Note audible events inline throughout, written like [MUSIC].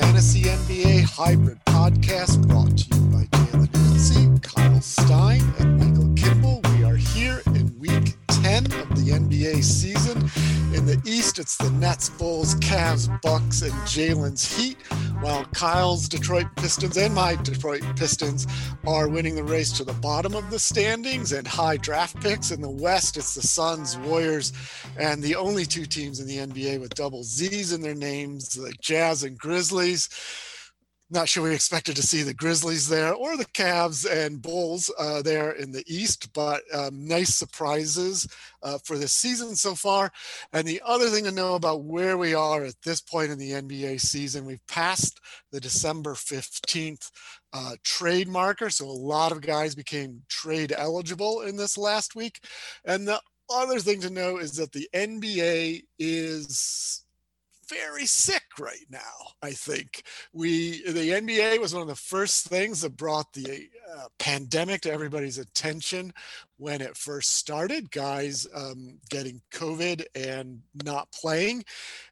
Fantasy NBA Hybrid Podcast brought to you by Jalen Lindsay, Kyle Stein, and Michael Kimball. We are here in week 10 of the NBA season. In the East, it's the Nets, Bulls, Cavs, Bucks, and Jalen's Heat, while Kyle's Detroit Pistons and my Detroit Pistons are winning the race to the bottom of the standings and high draft picks. In the West, it's the Suns, Warriors, and the only two teams in the NBA with double Z's in their names, the Jazz and Grizzlies not sure we expected to see the Grizzlies there or the Cavs and Bulls uh, there in the East, but um, nice surprises uh, for this season so far. And the other thing to know about where we are at this point in the NBA season, we've passed the December 15th uh, trade marker. So a lot of guys became trade eligible in this last week. And the other thing to know is that the NBA is very sick right now. I think we the NBA was one of the first things that brought the uh, pandemic to everybody's attention when it first started. Guys um, getting COVID and not playing,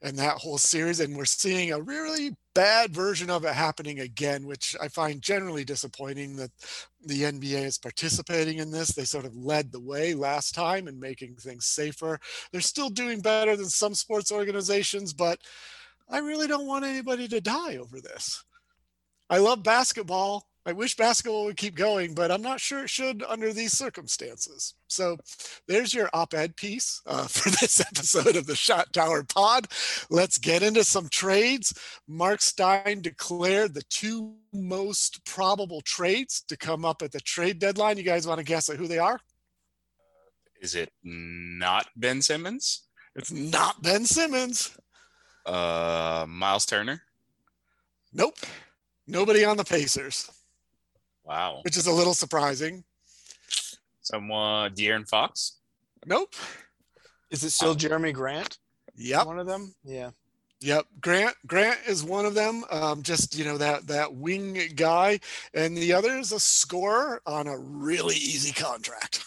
and that whole series, and we're seeing a really bad version of it happening again, which I find generally disappointing that the NBA is participating in this. They sort of led the way last time in making things safer. They're still doing better than some sports organizations, but I really don't want anybody to die over this. I love basketball. I wish basketball would keep going, but I'm not sure it should under these circumstances. So there's your op ed piece uh, [LAUGHS] for this episode of the Shot Tower Pod. Let's get into some trades. Marc Stein declared the two most probable trades to come up at the trade deadline. You guys want to guess at who they are? Is it not Ben Simmons? It's not Ben Simmons. Uh, Miles Turner? Nope. Nobody on the Pacers. Wow. Which is a little surprising. Someone, De'Aaron Fox? Nope. Is it still Jerami Grant? Yep. One of them? Yeah. Yep, Grant. Grant is one of them. Um, just you know that that wing guy, and the other is a scorer on a really easy contract.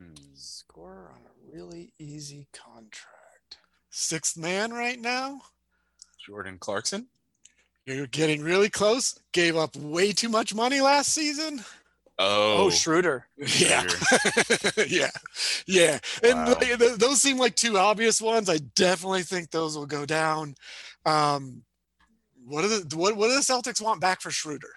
Hmm. Scorer on a really easy contract. Sixth man right now. Jordan Clarkson. You're getting really close. Gave up way too much money last season. Oh, Oh, Schroeder. Yeah, [LAUGHS] yeah, yeah. And Wow. th- th- those seem like two obvious ones. I definitely think those will go down. Um, what are the what, what do the Celtics want back for Schroeder?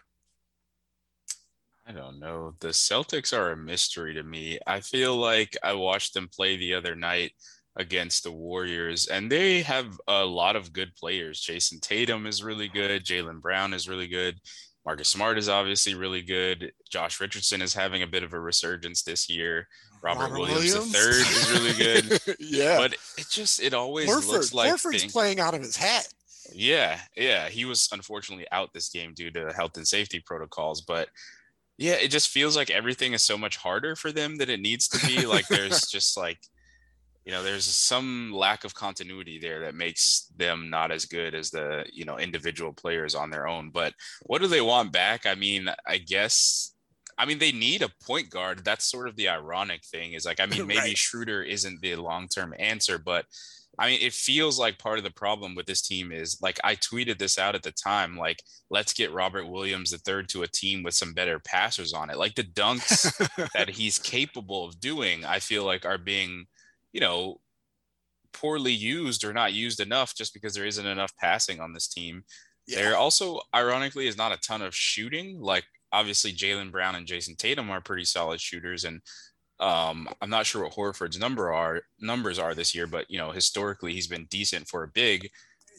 I don't know. The Celtics are a mystery to me. I feel like I watched them play the other night against the Warriors, and they have a lot of good players. Jayson Tatum is really good. Jaylen Brown is really good. Marcus Smart is obviously really good. Josh Richardson is having a bit of a resurgence this year. Robert, Williams, the third is really good. [LAUGHS] yeah, But it just it always Horford. looks like Horford's things- playing out of his hat. Yeah, yeah. He was unfortunately out this game due to health and safety protocols, but yeah, it just feels like everything is so much harder for them than it needs to be. Like there's [LAUGHS] just like you know, there's some lack of continuity there that makes them not as good as the, you know, individual players on their own. But what do they want back? I mean, I guess I mean they need a point guard. That's sort of the ironic thing is like I mean [LAUGHS] maybe Right. Schroeder isn't the long-term answer, but I mean, it feels like part of the problem with this team is like I tweeted this out at the time, like let's get Robert Williams the third to a team with some better passers on it. Like the dunks [LAUGHS] that he's capable of doing, I feel like are being, you know, poorly used or not used enough just because there isn't enough passing on this team. There also, ironically, is not a ton of shooting. Like obviously, Jaylen Brown and Jayson Tatum are pretty solid shooters, and um, I'm not sure what Horford's number are numbers are this year, but you know, historically, he's been decent for a big.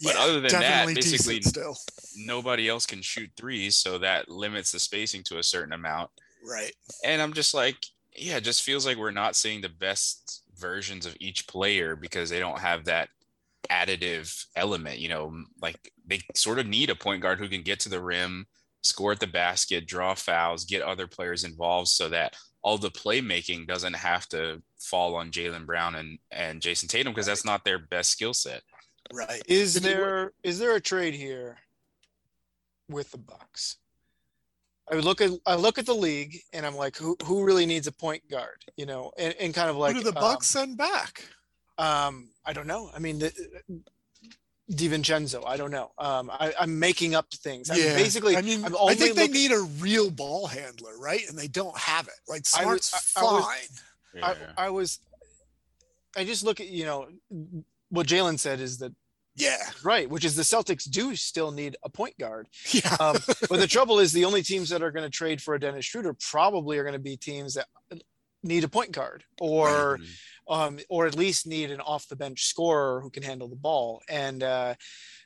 But Yeah, other than that, basically still. nobody else can shoot threes, so that limits the spacing to a certain amount. Right. And I'm just like, yeah, it just feels like we're not seeing the best versions of each player because they don't have that additive element. You know, like they sort of need a point guard who can get to the rim, score at the basket, draw fouls, get other players involved so that all the playmaking doesn't have to fall on Jaylen Brown and, and Jayson Tatum because that's not their best skill set. Right. Is there is there a trade here with the Bucks? I would look at I look at the league and I'm like, who who really needs a point guard? You know, and, and kind of like Who do the Bucks send back? Um, um, I don't know. I mean, the, DiVincenzo. I don't know. Um, I, I'm making up things. I'm yeah, basically, I mean, I'm I think they look- need a real ball handler, right? And they don't have it. Like I Smart's I- I was- fine. I, Yeah. I was, I just look at, you know, what Jalen said is that yeah, right, which is the Celtics do still need a point guard. yeah, Um, but the [LAUGHS] trouble is the only teams that are going to trade for a Dennis Schroeder probably are going to be teams that need a point guard or, um, or at least need an off the bench scorer who can handle the ball. And, uh,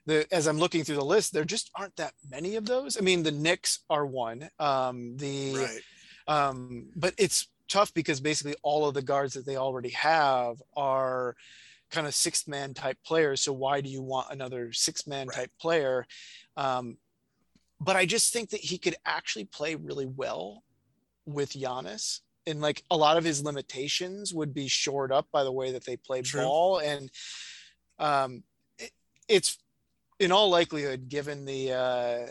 the, as I'm looking through the list, there just aren't that many of those. I mean, the Knicks are one. Um, the, right. um, but it's tough because basically all of the guards that they already have are kind of sixth man type players. So why do you want another six man Right. type player? Um, but I just think that he could actually play really well with Giannis. And like a lot of his limitations would be shored up by the way that they play True. ball. And um, it, it's in all likelihood, given the uh,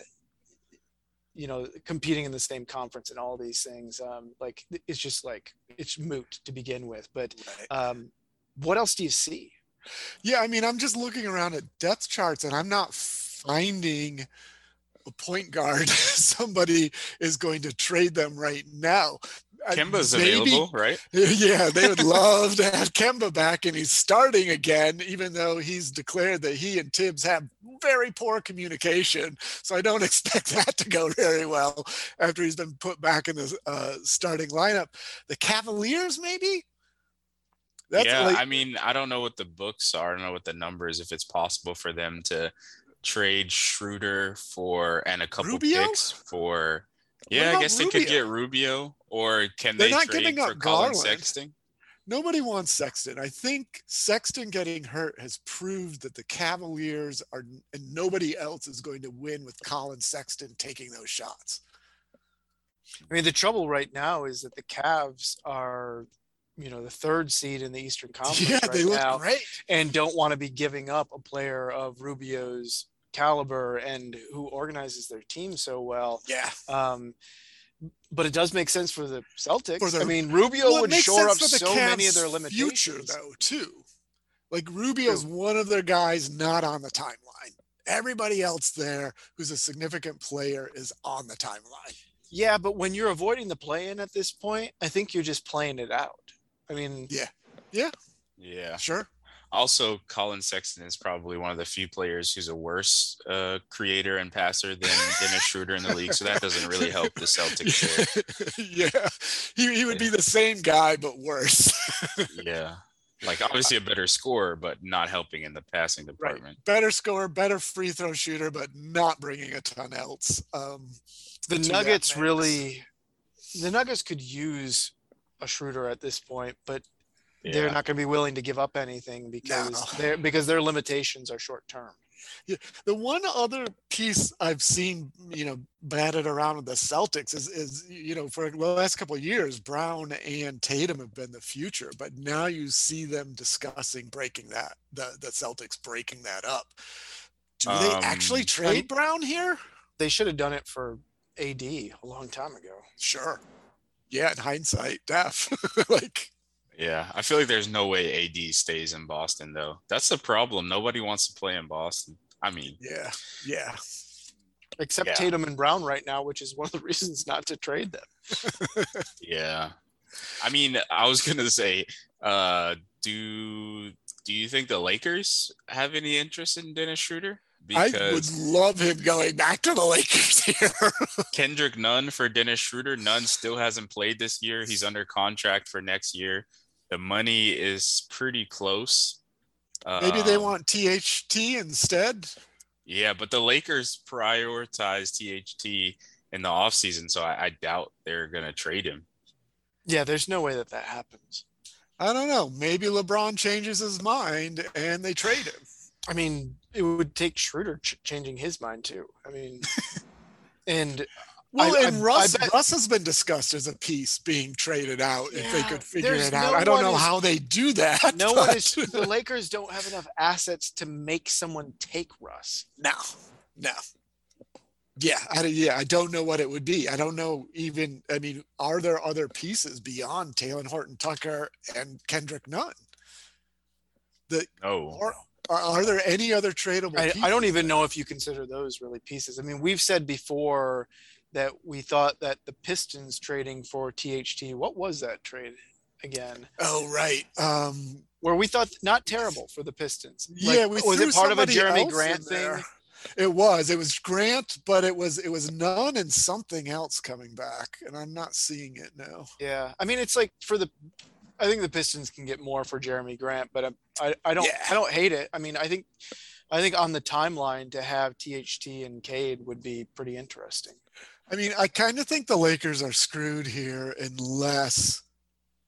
you know competing in the same conference and all these things um like it's just like it's moot to begin with but right. um what else do you see Yeah, I mean, I'm just looking around at depth charts and I'm not finding a point guard [LAUGHS] somebody is going to trade them right now. Kemba's maybe- available, right? [LAUGHS] Yeah, they would love to have Kemba back and he's starting again, even though he's declared that he and Thibs have very poor communication. So I don't [LAUGHS] expect that to go very well after he's been put back in the uh, starting lineup. The Cavaliers, maybe? Yeah, like- I mean, I don't know what the books are. I don't know what the numbers. If it's possible for them to trade Schroeder for and a couple Rubio? picks for. Yeah, I about guess they could get Rubio, or can They're they not trade giving for up Colin Garland. Sexton? Nobody wants Sexton. I think Sexton getting hurt has proved that the Cavaliers are, and nobody else is going to win with Collin Sexton taking those shots. i mean the trouble right now is that the Cavs are you know the third seed in the eastern [LAUGHS] conference yeah, right they look now great. and don't want to be giving up a player of rubio's caliber and who organizes their team so well Yeah. um but it does make sense for the Celtics. For the- I mean, Rubio Well, would shore up sense for the so many of their limitations. Future though, too. Like Rubio's one of their guys not on the timeline. Everybody else there who's a significant player is on the timeline. Yeah, but when you're avoiding the play-in at this point, I think you're just playing it out. I mean, Yeah. Yeah, yeah, sure. Also, Collin Sexton is probably one of the few players who's a worse uh, creator and passer than Dennis Schroeder in the league. So that doesn't really help the Celtics. [LAUGHS] yeah. He, he would be the same guy, but worse. [LAUGHS] Yeah. Like obviously a better scorer, but not helping in the passing department. better scorer, better free throw shooter, but not bringing a ton else. Um, the Nuggets really, the Nuggets could use a Schroeder at this point, but they're not going to be willing to give up anything because No. they're because their limitations are short term. The one other piece I've seen, you know, batted around with the Celtics is, is you know, for the last couple of years, Brown and Tatum have been the future, but now you see them discussing breaking that, the, the Celtics breaking that up. Do they actually Um, trade Brown here? They should have done it for AD a long time ago. Sure. Yeah, in hindsight, def. [LAUGHS] like, Yeah. I feel like there's no way AD stays in Boston though. That's the problem. Nobody wants to play in Boston. I mean, yeah, yeah. Except Yeah. Tatum and Brown right now, which is one of the [LAUGHS] reasons not to trade them. [LAUGHS] yeah. I mean, I was gonna say, uh, do do you think the Lakers have any interest in Dennis Schroeder? I would love him going back to the Lakers [LAUGHS] here. Kendrick Nunn for Dennis Schroeder. Nunn still hasn't played this year. He's under contract for next year. The money is pretty close. Maybe they Um, want THT instead. Yeah, but the Lakers prioritize THT in the offseason, so I, I doubt they're gonna trade him. Yeah, there's no way that that happens. I don't know. Maybe LeBron changes his mind and they trade him. I mean, it would take Schroeder ch- changing his mind too. I mean, and Well, I- and I- Russ, I bet- Russ has been discussed as a piece being traded out if they could figure there's it out. no I don't know is- how they do that. no one is. The Lakers don't have enough assets to make someone take Russ. no, no. Yeah, I, yeah, I don't know what it would be. I don't know even. I mean, are there other pieces beyond Talen Horton Tucker and Kendrick Nunn? The oh, Or Are, are there any other tradable? I. I don't even know if you consider those really pieces. I mean, we've said before that we thought that the Pistons trading for THT. What was that trade again? Oh right. Um, Where we thought not terrible for the Pistons. yeah, we was it part of a Jerami Grant thing? It was. It was Grant, but it was it was Nunn and something else coming back, and I'm not seeing it now. Yeah, I mean, it's like for the. I think the Pistons can get more for Jerami Grant, but I I, I don't Yeah. I don't hate it. I mean, I think I think on the timeline to have THT and Cade would be pretty interesting. I mean, I kind of think the Lakers are screwed here unless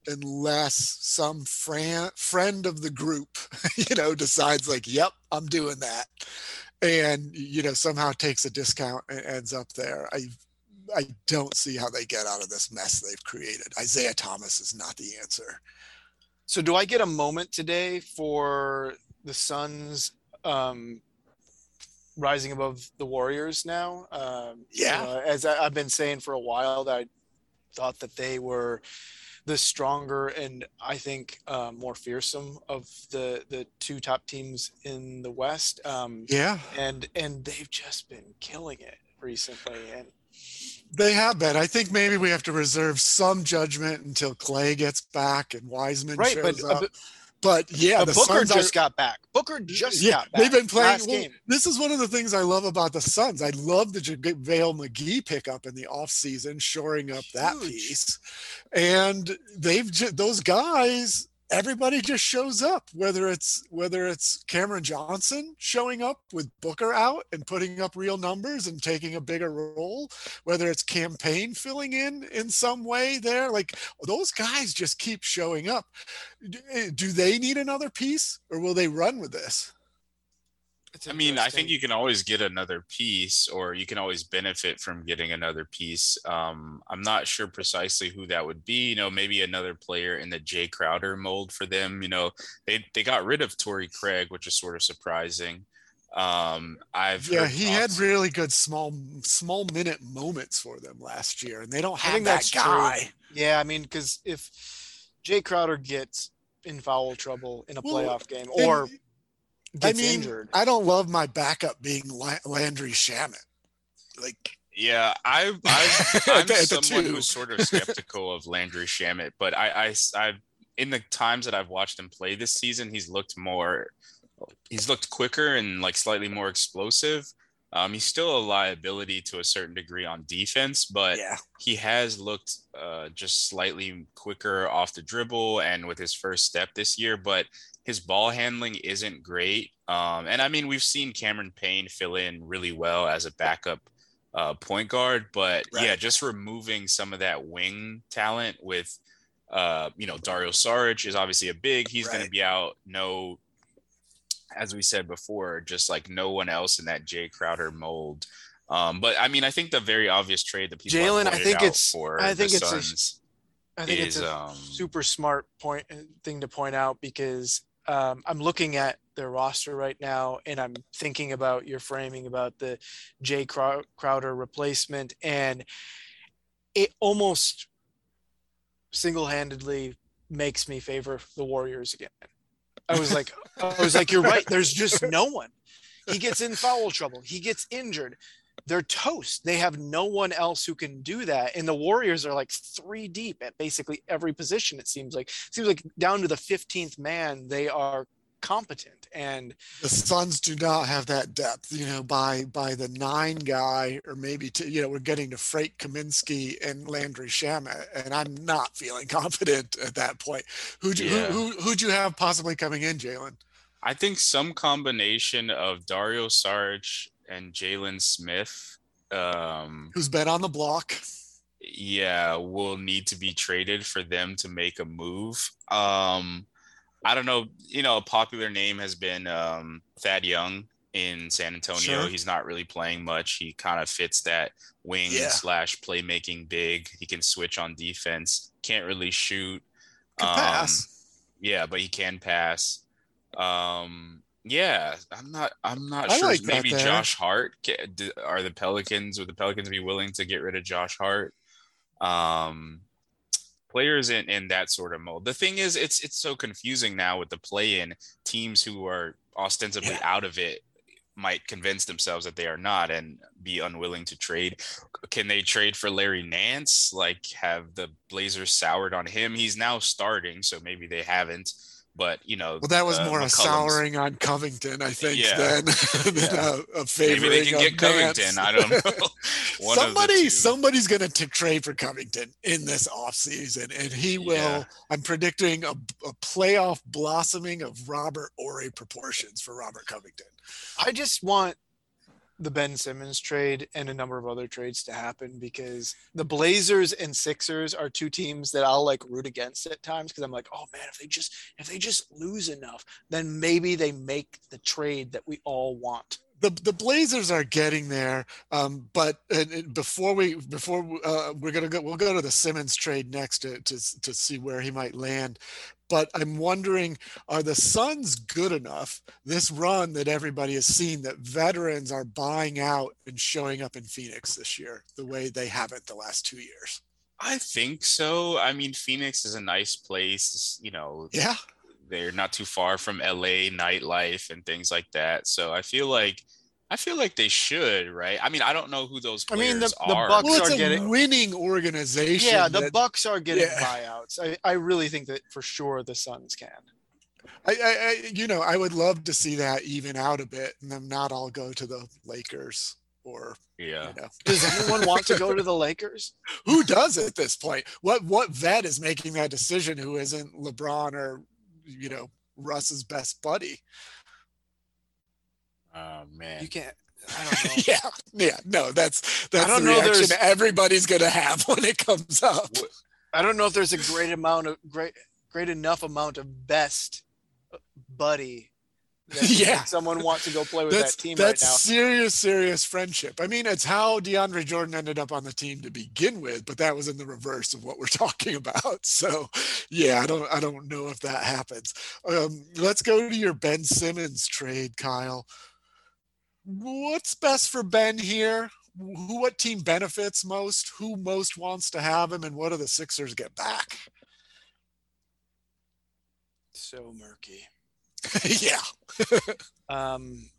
unless some fran- friend of the group, [LAUGHS] you know, decides like, "Yep, I'm doing that," and you know somehow takes a discount and ends up there. I I don't see how they get out of this mess they've created. Isaiah Thomas is not the answer. So do I get a moment today for the Suns um, rising above the Warriors now? Um, Yeah. know, as I, I've been saying for a while, that I thought that they were the stronger and I think uh, more fearsome of the the two top teams in the West. Um, Yeah, and and they've just been killing it recently. And they have been. I think maybe we have to reserve some judgment until Clay gets back and Wiseman right, shows but, up. uh, But yeah, the Booker Suns are- just got back. Booker just yeah, got back. they've been playing. well, game. This is one of the things I love about the Suns. I love the JaVale McGee pickup in the offseason, shoring up that piece. And they've those guys, everybody just shows up. Whether it's whether it's Cameron Johnson showing up with Booker out and putting up real numbers and taking a bigger role, whether it's Cam Payne filling in in some way there, like those guys just keep showing up. Eh, Do they need another piece, or will they run with this? It's I mean, I think you can always get another piece, or you can always benefit from getting another piece. Um, I'm not sure precisely who that would be. You know, maybe another player in the Jae Crowder mold for them. You know, they they got rid of Torrey Craig, which is sort of surprising. Um, I've Yeah, he had talks- really good small small minute moments for them last year, and they don't have that that's true. guy. Yeah, I mean, because if Jae Crowder gets in foul trouble in a Well, playoff game or I mean, injured, I don't love my backup being Landry Shamet. Like, Yeah, I, I I'm [LAUGHS] the- at someone two. who's sort of skeptical of Landry Shamet, but I, I, I've in the times that I've watched him play this season, he's looked more, he's looked quicker and like slightly more explosive. Um, he's still a liability to a certain degree on defense, but yeah, he has looked uh, just slightly quicker off the dribble and with his first step this year, but his ball handling isn't great. Um, and I mean, we've seen Cameron Payne fill in really well as a backup uh, point guard, but Right. yeah, just removing some of that wing talent with, uh, you know, Dario Saric is obviously a big. He's going to be out. No, as we said before, just like no one else in that Jae Crowder mold. Um, but I mean, I think the very obvious trade that people Jalen, I think it's- for I think it's a- Suns I think is it's a um, super smart point uh, thing to point out because um, I'm looking at their roster right now and I'm thinking about your framing about the Jae Crowder replacement and it almost single-handedly makes me favor the Warriors again. I was like, I was like, you're right. There's just no one. He gets in foul trouble. He gets injured. They're toast. They have no one else who can do that. And the Warriors are like three deep at basically every position. It seems like it seems like down to the 15th man, they are competent. And the Suns do not have that depth. You know, by by the nine guy, or maybe to, you know, we're getting to Frank Kaminsky and Landry Shamet, and I'm not feeling [LAUGHS] confident at that point. Who'd you Yeah. who, who who'd you have possibly coming in, Jalen? I think some combination of Dario Saric and Jalen Smith, um, Who's been on the block? yeah, will need to be traded for them to make a move. Um, I don't know. You know, a popular name has been um, Thad Young in San Antonio. Sure. He's not really playing much. He kind of fits that wing Yeah. slash playmaking big. He can switch on defense. Can't really shoot. Could Um, pass. Yeah, but he can pass. Um, yeah, I'm not. I'm not I sure. like Maybe. Josh Hart. Are the Pelicans? Would the Pelicans be willing to get rid of Josh Hart? Um, players in, in that sort of mold. The thing is, it's it's so confusing now with the play-in teams who are ostensibly yeah. out of it might convince themselves that they are not and be unwilling to trade. Can they trade for Larry Nance? Like, have the Blazers soured on him? He's now starting, so maybe they haven't. But you know, well, that was uh, more a souring on Covington, I think, yeah. than, [LAUGHS] than yeah. a, a favoring Maybe they can get Covington. I don't know. [LAUGHS] [LAUGHS] Somebody, somebody's going to trade for Covington in this offseason, and he will. Yeah. I'm predicting a, a playoff blossoming of Robert Horry proportions for Robert Covington. I just want the Ben Simmons trade and a number of other trades to happen because the Blazers and Sixers are two teams that I'll like root against at times because I'm like, oh man, if they just if they just lose enough, then maybe they make the trade that we all want. The, the Blazers are getting there, um, but before we before uh, we're gonna go, we'll go to the Simmons trade next to, to to see where he might land but I'm wondering are the Suns good enough this run that everybody has seen that veterans are buying out and showing up in Phoenix this year the way they haven't the last two years? I think so. I mean, Phoenix is a nice place, you know. Yeah. They're not too far from LA nightlife and things like that. So I feel like I feel like they should, right? I mean, I don't know who those players are. I mean, the, the are. Bucks well, it's are a getting winning organization. Yeah, the that, Bucks are getting yeah. buyouts. I, I really think that for sure the Suns can. I, I, you know, I would love to see that even out a bit, and them not all go to the Lakers or yeah. You know. Does anyone want to go to the Lakers? [LAUGHS] Who does at this point? What what vet is making that decision? Who isn't LeBron or you know Russ's best buddy? Oh man, you can't. I don't [LAUGHS] know. yeah, yeah, no, that's that's I don't the know reaction everybody's gonna have [LAUGHS] when it comes up. I don't know if there's a great amount of great great enough amount of best buddy yeah, someone wants to go play with that's, that team that's right now. serious, serious friendship. I mean, it's how DeAndre Jordan ended up on the team to begin with, but that was in the reverse of what we're [LAUGHS] talking about. So, yeah, I don't, I don't know if that happens. Um, let's go to your Ben Simmons trade, Kyle what's best for Ben here? Who, what team benefits most? Who most wants to have him? And what do the Sixers get back? So murky. [LAUGHS] yeah. um,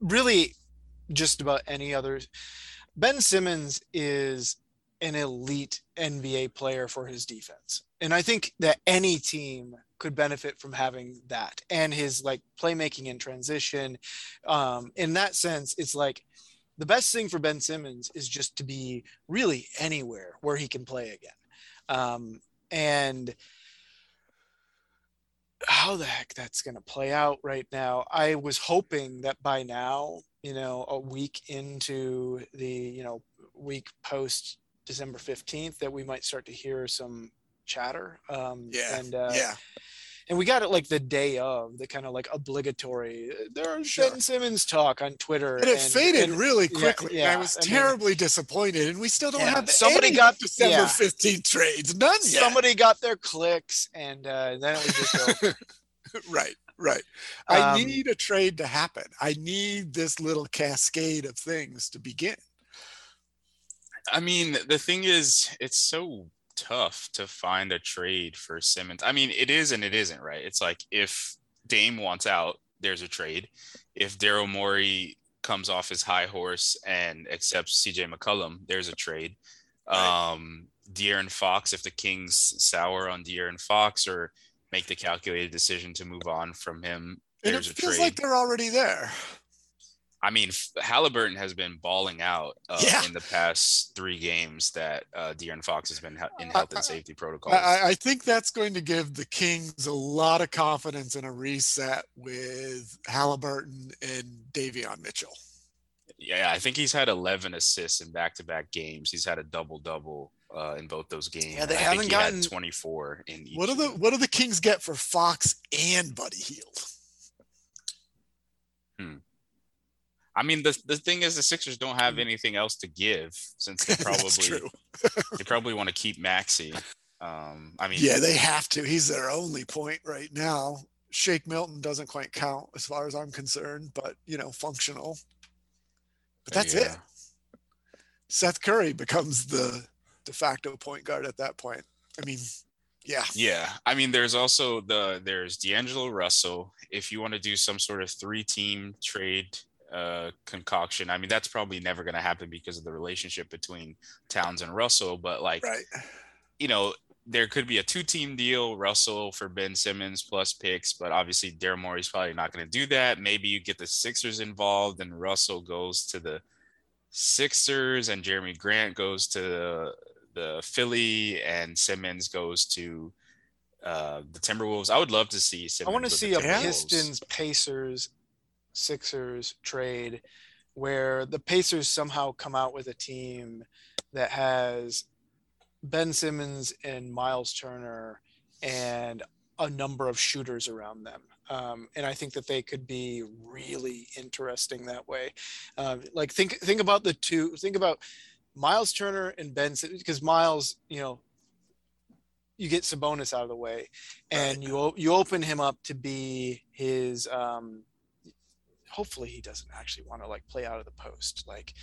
really, just about any other. Ben Simmons is an elite NBA player for his defense. And I think that any team could benefit from having that and his like playmaking in transition. Um, in that sense, it's like the best thing for Ben Simmons is just to be really anywhere where he can play again. Um, and how the heck that's going to play out right now. I was hoping that by now, you know, a week into the, you know, week post December 15th, that we might start to hear some chatter. Um, yeah. And uh, yeah. And we got it like the day of the kind of like obligatory. There's sure. Ben Simmons talk on Twitter, and it and, faded and, really quickly. Yeah, yeah. I was I terribly mean, disappointed, and we still don't yeah, have somebody got December fifteenth trades. None yet. Somebody got their clicks, and uh, then it was just over. [LAUGHS] right. Right. I um, need a trade to happen. I need this little cascade of things to begin. I mean, the thing is, it's so tough to find a trade for Simmons. I mean, it is and it isn't, right? It's like if Dame wants out, there's a trade. If Daryl Morey comes off his high horse and accepts CJ McCollum, there's a trade. Right. Um, De'Aaron Fox, if the Kings sour on De'Aaron Fox or make the calculated decision to move on from him, there's and it feels trade. like they're already there. I mean, Halliburton has been balling out uh, yeah. in the past three games that uh, De'Aaron Fox has been in health and safety protocols. I, I, think that's going to give the Kings a lot of confidence in a reset with Halliburton and Davion Mitchell. Yeah, I think he's had 11 assists in back-to-back games. He's had a double-double uh, in both those games. Yeah, they I haven't gotten 24 in each. What do the What do the Kings get for Fox and Buddy Hield? Hmm. I mean, the the thing is, the Sixers don't have mm. anything else to give since they [LAUGHS] probably they probably want to keep Maxey. Um, I mean, yeah, they have to. He's their only point right now. Shake Milton doesn't quite count as far as I'm concerned, but you know, functional. But that's yeah. it. Seth Curry becomes the de facto point guard at that point. I mean, yeah. Yeah. I mean, there's also the there's D'Angelo Russell. If you want to do some sort of three team trade uh, concoction, I mean, that's probably never going to happen because of the relationship between Towns and Russell. But like, right. you know, there could be a two team deal, Russell for Ben Simmons plus picks, but obviously Daryl Morey's probably not going to do that. Maybe you get the Sixers involved and Russell goes to the Sixers and Jerami Grant goes to the, the Philly and Simmons goes to uh, the Timberwolves. I would love to see Simmons I want to see a Pistons, Pacers, Sixers trade where the Pacers somehow come out with a team that has Ben Simmons and Miles Turner and a number of shooters around them. Um, and I think that they could be really interesting that way. Um, like think think about the two. Think about Miles Turner and Ben because Miles, you know, you get Sabonis out of the way, and right. you you open him up to be his um, hopefully he doesn't actually want to like play out of the post like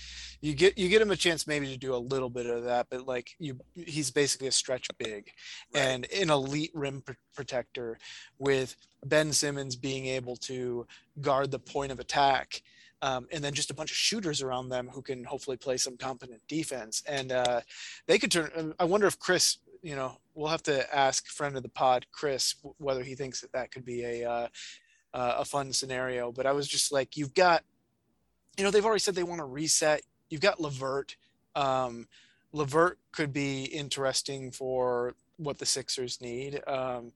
you get you get him a chance maybe to do a little bit of that but like you he's basically a stretch big right. and an elite rim pr- protector with ben simmons being able to guard the point of attack um, and then just a bunch of shooters around them who can hopefully play some competent defense and uh, they could turn i wonder if chris you know we'll have to ask friend of the pod chris whether he thinks that that could be a uh, uh, a fun scenario. But I was just like, you've got, you know, they've already said they want to reset. You've got Levert. Um, Levert could be interesting for what the Sixers need. Um,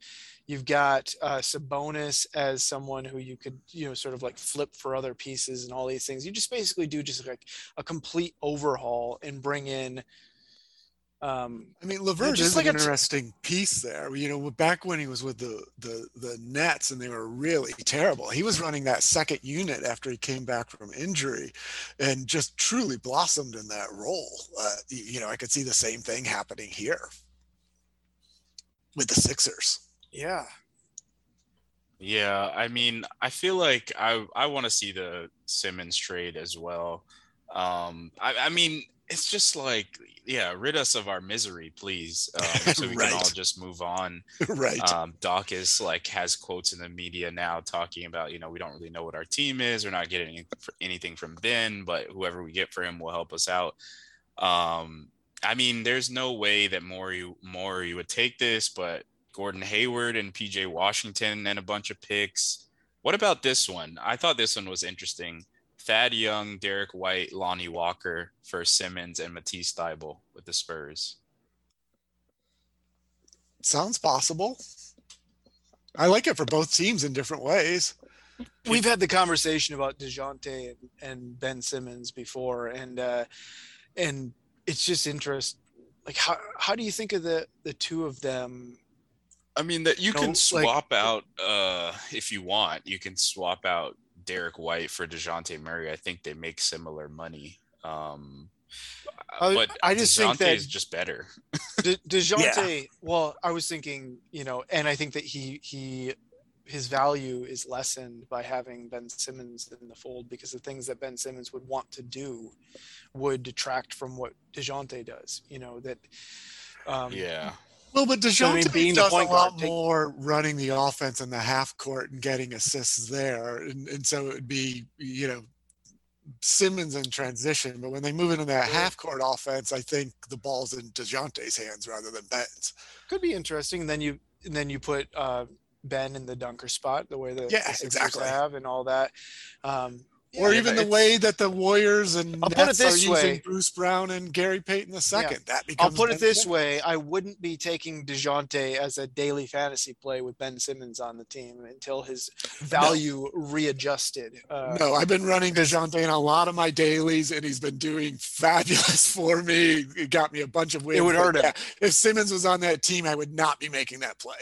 you've got uh, Sabonis as someone who you could, you know, sort of like flip for other pieces and all these things. You just basically do just like a complete overhaul and bring in um, I mean, Levert is like an interesting piece there. You know, back when he was with the, the the Nets and they were really terrible, he was running that second unit after he came back from injury, and just truly blossomed in that role. Uh, you know, I could see the same thing happening here with the Sixers. Yeah. Yeah, I mean, I feel like I I want to see the Simmons trade as well. Um, I, I mean, it's just like yeah rid us of our misery please um, so we [LAUGHS] right. can all just move on. [LAUGHS] Right. Um, doc is like has quotes in the media now talking about you know we don't really know what our team is we're not getting anything from ben but whoever we get for him will help us out. Um, i mean there's no way that Morey Morey would take this but gordon hayward and pj washington and a bunch of picks. What about this one? I thought this one was interesting Thad Young, Derrick White, Lonnie Walker for Simmons, and Matisse Thybulle with the Spurs. Sounds possible. I like it for both teams in different ways. We've had the conversation about Dejounte and, and Ben Simmons before, and uh, and it's just interest. Like, how how do you think of the the two of them I mean that you, you know, can swap like, out uh if you want. You can swap out Derrick White for Dejounte Murray. I think they make similar money. Um, but I just DeJounte think that is just better. De- [LAUGHS] Dejounte. Yeah. Well, I was thinking, you know, and I think that he he his value is lessened by having Ben Simmons in the fold because the things that Ben Simmons would want to do would detract from what Dejounte does. You know that. Um, yeah. Well, but Dejounte I mean, being does a lot guard, more running the offense in the half court and getting assists there, and, and so it would be you know Simmons in transition. But when they move into that half court offense, I think the ball's in Dejounte's hands rather than Ben's. Could be interesting. And then you and then you put uh, Ben in the dunker spot, the way that yeah, the exactly have and all that. Um, yeah, or even the way that the Warriors and I'll Nets put it this are way. using Bruce Brown and Gary Payton the second. Yeah. That becomes I'll put it this way: I wouldn't be taking Dejounte as a daily fantasy play with Ben Simmons on the team until his [LAUGHS] value no. readjusted. Uh, no, I've been running Dejounte in a lot of my dailies, and he's been doing [LAUGHS] fabulous for me. It got me a bunch of wins. It would hurt him. If Simmons was on that team, I would not be making that play.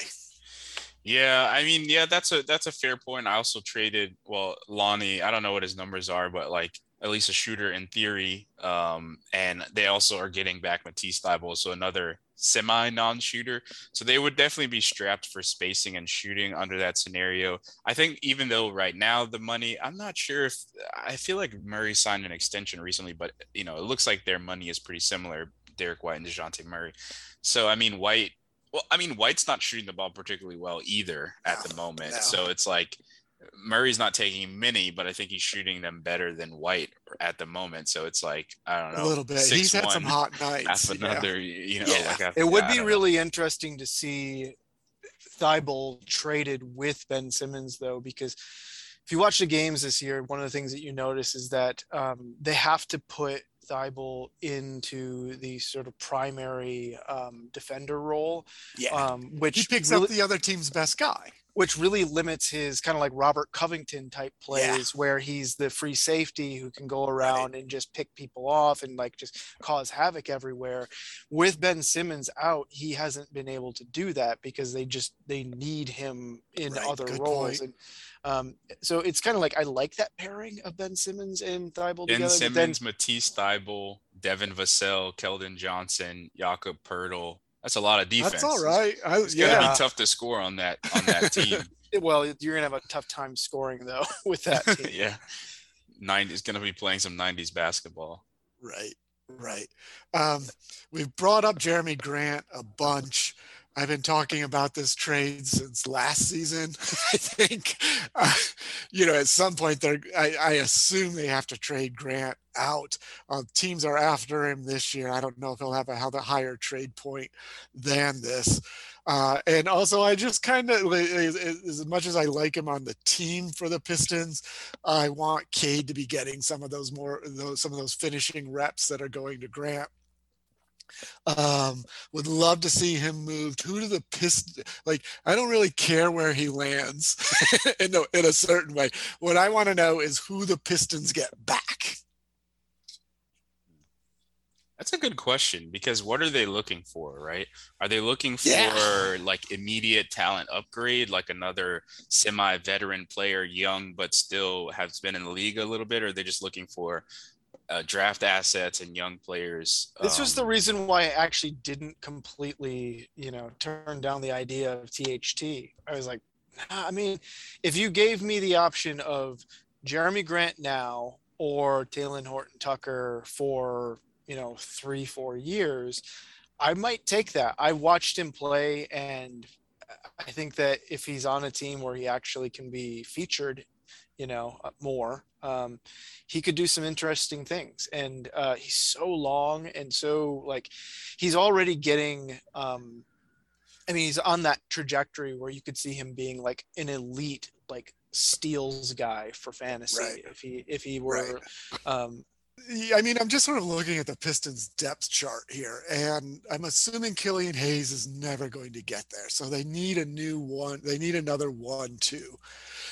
Yeah, I mean, yeah, that's a that's a fair point. I also traded well Lonnie. I don't know what his numbers are, but like at least a shooter in theory. Um, and they also are getting back Matisse Thybulle, so another semi non-shooter. So they would definitely be strapped for spacing and shooting under that scenario. I think even though right now the money, I'm not sure if I feel like Murray signed an extension recently, but you know it looks like their money is pretty similar. Derrick White and Dejounte Murray. So I mean, White Well, I mean, White's not shooting the ball particularly well either at the moment. no. So it's like Murray's not taking many, but I think he's shooting them better than White at the moment. So it's like I don't know, a little bit. He's had some hot nights. half yeah. another, you know, Yeah. like half- It would I be don't know. really interesting to see Thybulle traded with Ben Simmons, though, because if you watch the games this year, one of the things that you notice is that um, they have to put Thybulle into the sort of primary um, defender role, Yeah. um, which he picks really, up the other team's best guy. which really limits his kind of like Robert Covington type plays, where he's the free safety who can go around and just pick people off and like just cause havoc everywhere. With Ben Simmons out, he hasn't been able to do that because they just they need him in Right, other good roles. point. And um, so it's kind of like I like that pairing of Ben Simmons and Thybulle Ben together. but then Simmons, Matisse Thybulle, Devin Vassell, Keldon Johnson, Jakob Poeltl. That's a lot of defense. That's all right. I, It's gonna be tough to score on that on that [LAUGHS] team. well, you're gonna have a tough time scoring though [LAUGHS] with that [LAUGHS] team. yeah. 90 is gonna be playing some 90s basketball. Right, right. Um, we've brought up Jerami Grant a bunch. I've been talking about this trade since last season. [LAUGHS] I think, uh, you know, at some point, they're. I, I assume they have to trade Grant out. Uh, teams are after him this year. I don't know if he'll have a, have a higher trade point than this. Uh, and also, I just kind of, as, much as I like him on the team for the Pistons, I want Cade to be getting some of those more those some of those finishing reps that are going to Grant. Um, would love to see him moved. Who do the Pistons like? I don't really care where he lands [LAUGHS] in a, in a certain way. What I want to know is who the Pistons get back. That's a good question because what are they looking for, right? Are they looking for Yeah. like immediate talent upgrade, like another semi-veteran player, young but still has been in the league a little bit, or are they just looking for uh, draft assets and young players? This was the Um, reason why I actually didn't completely, you know, turn down the idea of THT. I was like, nah, I mean, if you gave me the option of Jerami Grant now or Talen Horton Tucker for, you know, three, four years, I might take that. I watched him play, and I think that if he's on a team where he actually can be featured, you know, uh, more, um, he could do some interesting things. And uh, he's so long and so like he's already getting. Um, I mean, he's on that trajectory where you could see him being like an elite, like steals guy for fantasy Right. if he if he were. Um, Yeah, I mean, I'm just sort of looking at the Pistons depth chart here, and I'm assuming Killian Hayes is never going to get there. So they need a new one. They need another one, too.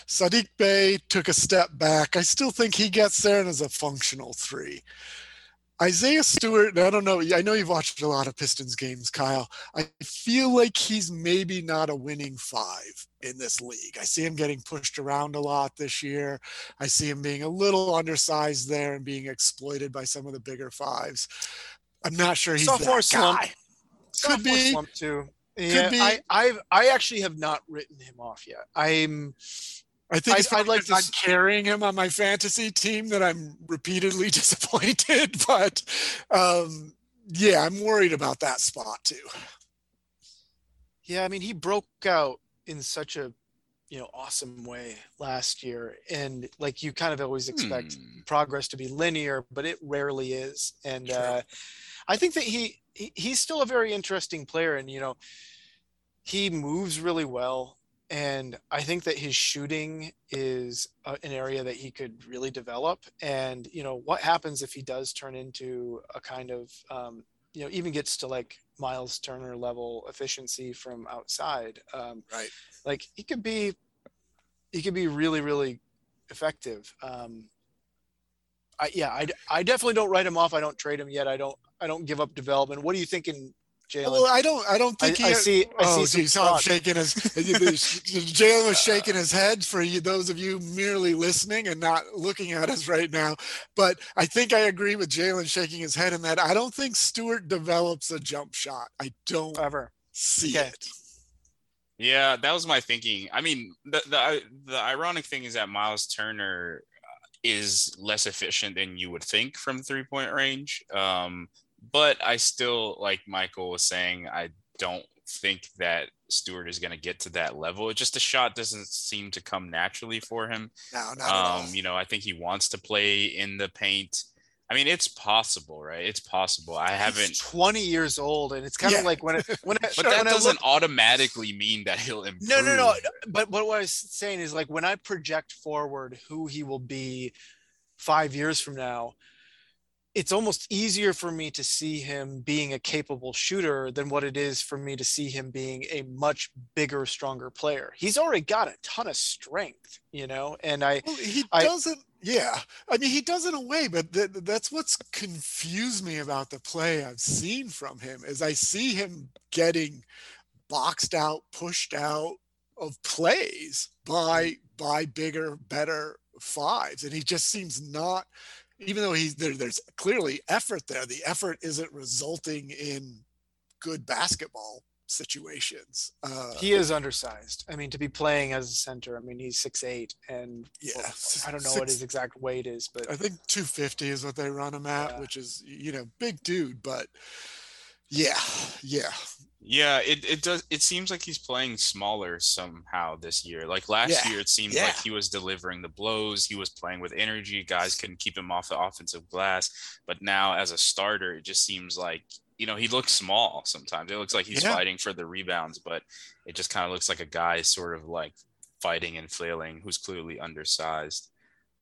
Saddiq Bey took a step back. I still think he gets there and is a functional three. Isaiah Stewart, I don't know. I know you've watched a lot of Pistons games, Kyle. I feel like he's maybe not a winning five in this league. I see him getting pushed around a lot this year. I see him being a little undersized there and being exploited by some of the bigger fives. I'm not sure he's Sophomore that slump. guy. sophomore be. slump too. Yeah, be. I, I've I actually have not written him off yet. I'm I think it's I'd like to I'm carrying him on my fantasy team that I'm repeatedly [LAUGHS] disappointed. [LAUGHS] But um, yeah, I'm worried about that spot too. Yeah, I mean, he broke out in such a, you know, awesome way last year, and like you kind of always expect hmm. progress to be linear, but it rarely is. And uh, I think that he, he he's still a very interesting player, and you know, he moves really well, and I think that his shooting is uh, an area that he could really develop. And you know, what happens if he does turn into a kind of um, you know even gets to like Miles Turner level efficiency from outside. Um, Right. like he could be, he could be really really effective. Um, I yeah, I, I definitely don't write him off. I don't trade him yet. I don't I don't give up development. What are you thinking, Jalen? Well, I don't. I don't I, think he. I see. I oh, see geez, some saw shaking his. [LAUGHS] Jalen was shaking his head for you, those of you merely listening and not looking at us right now. But I think I agree with Jalen shaking his head in that I don't think Stewart develops a jump shot. I don't Ever. see Okay. it. Yeah, that was my thinking. I mean, the the the ironic thing is that Miles Turner uh, is less efficient than you would think from three point range. Um, but I still, like Michael was saying, I don't think that Stewart is going to get to that level. It just the shot doesn't seem to come naturally for him. No, not um, at all. You know, I think he wants to play in the paint. I mean, it's possible, right? It's possible. I haven't 20 years old, and it's kind of yeah. like when it, when It, [LAUGHS] but [LAUGHS] that when doesn't look, automatically mean that he'll improve. No, no, no. But what I was saying is like when I project forward who he will be five years from now, it's almost easier for me to see him being a capable shooter than what it is for me to see him being a much bigger, stronger player. He's already got a ton of strength, you know, and I well, he I, doesn't. Yeah, I mean he does in a way, but th- that's what's confused me about the play I've seen from him is I see him getting boxed out, pushed out of plays by by bigger, better fives, and he just seems not even though he's there, there's clearly effort there, the effort isn't resulting in good basketball situations. Uh, he is undersized. I mean, to be playing as a center, I mean, he's six eight, and yeah, well, [LAUGHS] I don't know six, what his exact weight is, but I think 250 is what they run him at, yeah. which is you know big dude, but yeah, yeah, yeah, it, it does. It seems like he's playing smaller somehow this year. Like last yeah. year, it seemed yeah. like he was delivering the blows. He was playing with energy. Guys couldn't keep him off the offensive glass. But now, as a starter, it just seems like you know he looks small. Sometimes it looks like he's yeah. fighting for the rebounds, but it just kind of looks like a guy sort of like fighting and flailing, who's clearly undersized.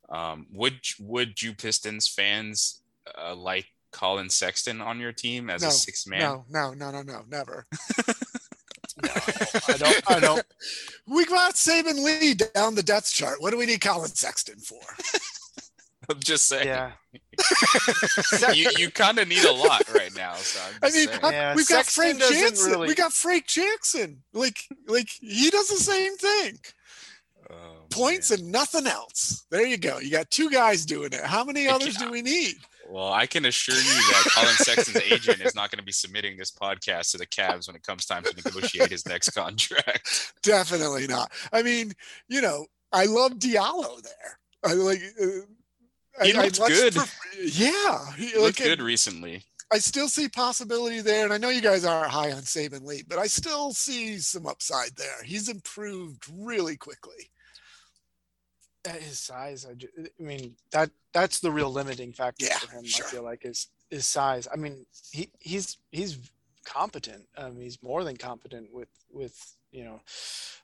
Um, would would you Pistons fans uh, like Collin Sexton on your team as no, a six man? No, no, no, no, no, never. [LAUGHS] no, I don't. I don't. [LAUGHS] We got Saben Lee down the depth chart. What do we need Collin Sexton for? [LAUGHS] I'm just saying. Yeah. you you kind of need a lot right now. So i mean, yeah, we've got Frank Jackson. Really... We got Frank Jackson. Like like he does the same thing. Oh, Points man. and nothing else. There you go. You got two guys doing it. How many others do we need? Well, I can assure you that Collin Sexton's agent is not going to be submitting this podcast to the Cavs when it comes time to negotiate his next contract. [LAUGHS] Definitely not. I mean, you know, I love Diallo there. I like. Uh, he I, looked I good. yeah, he looked good recently. I still see possibility there, and I know you guys aren't high on Saben Lee, but I still see some upside there. He's improved really quickly at his size, I, just, I mean that that's the real limiting factor yeah, for him. Sure. I feel like is his size. I mean, he he's he's competent. Um, he's more than competent with with you know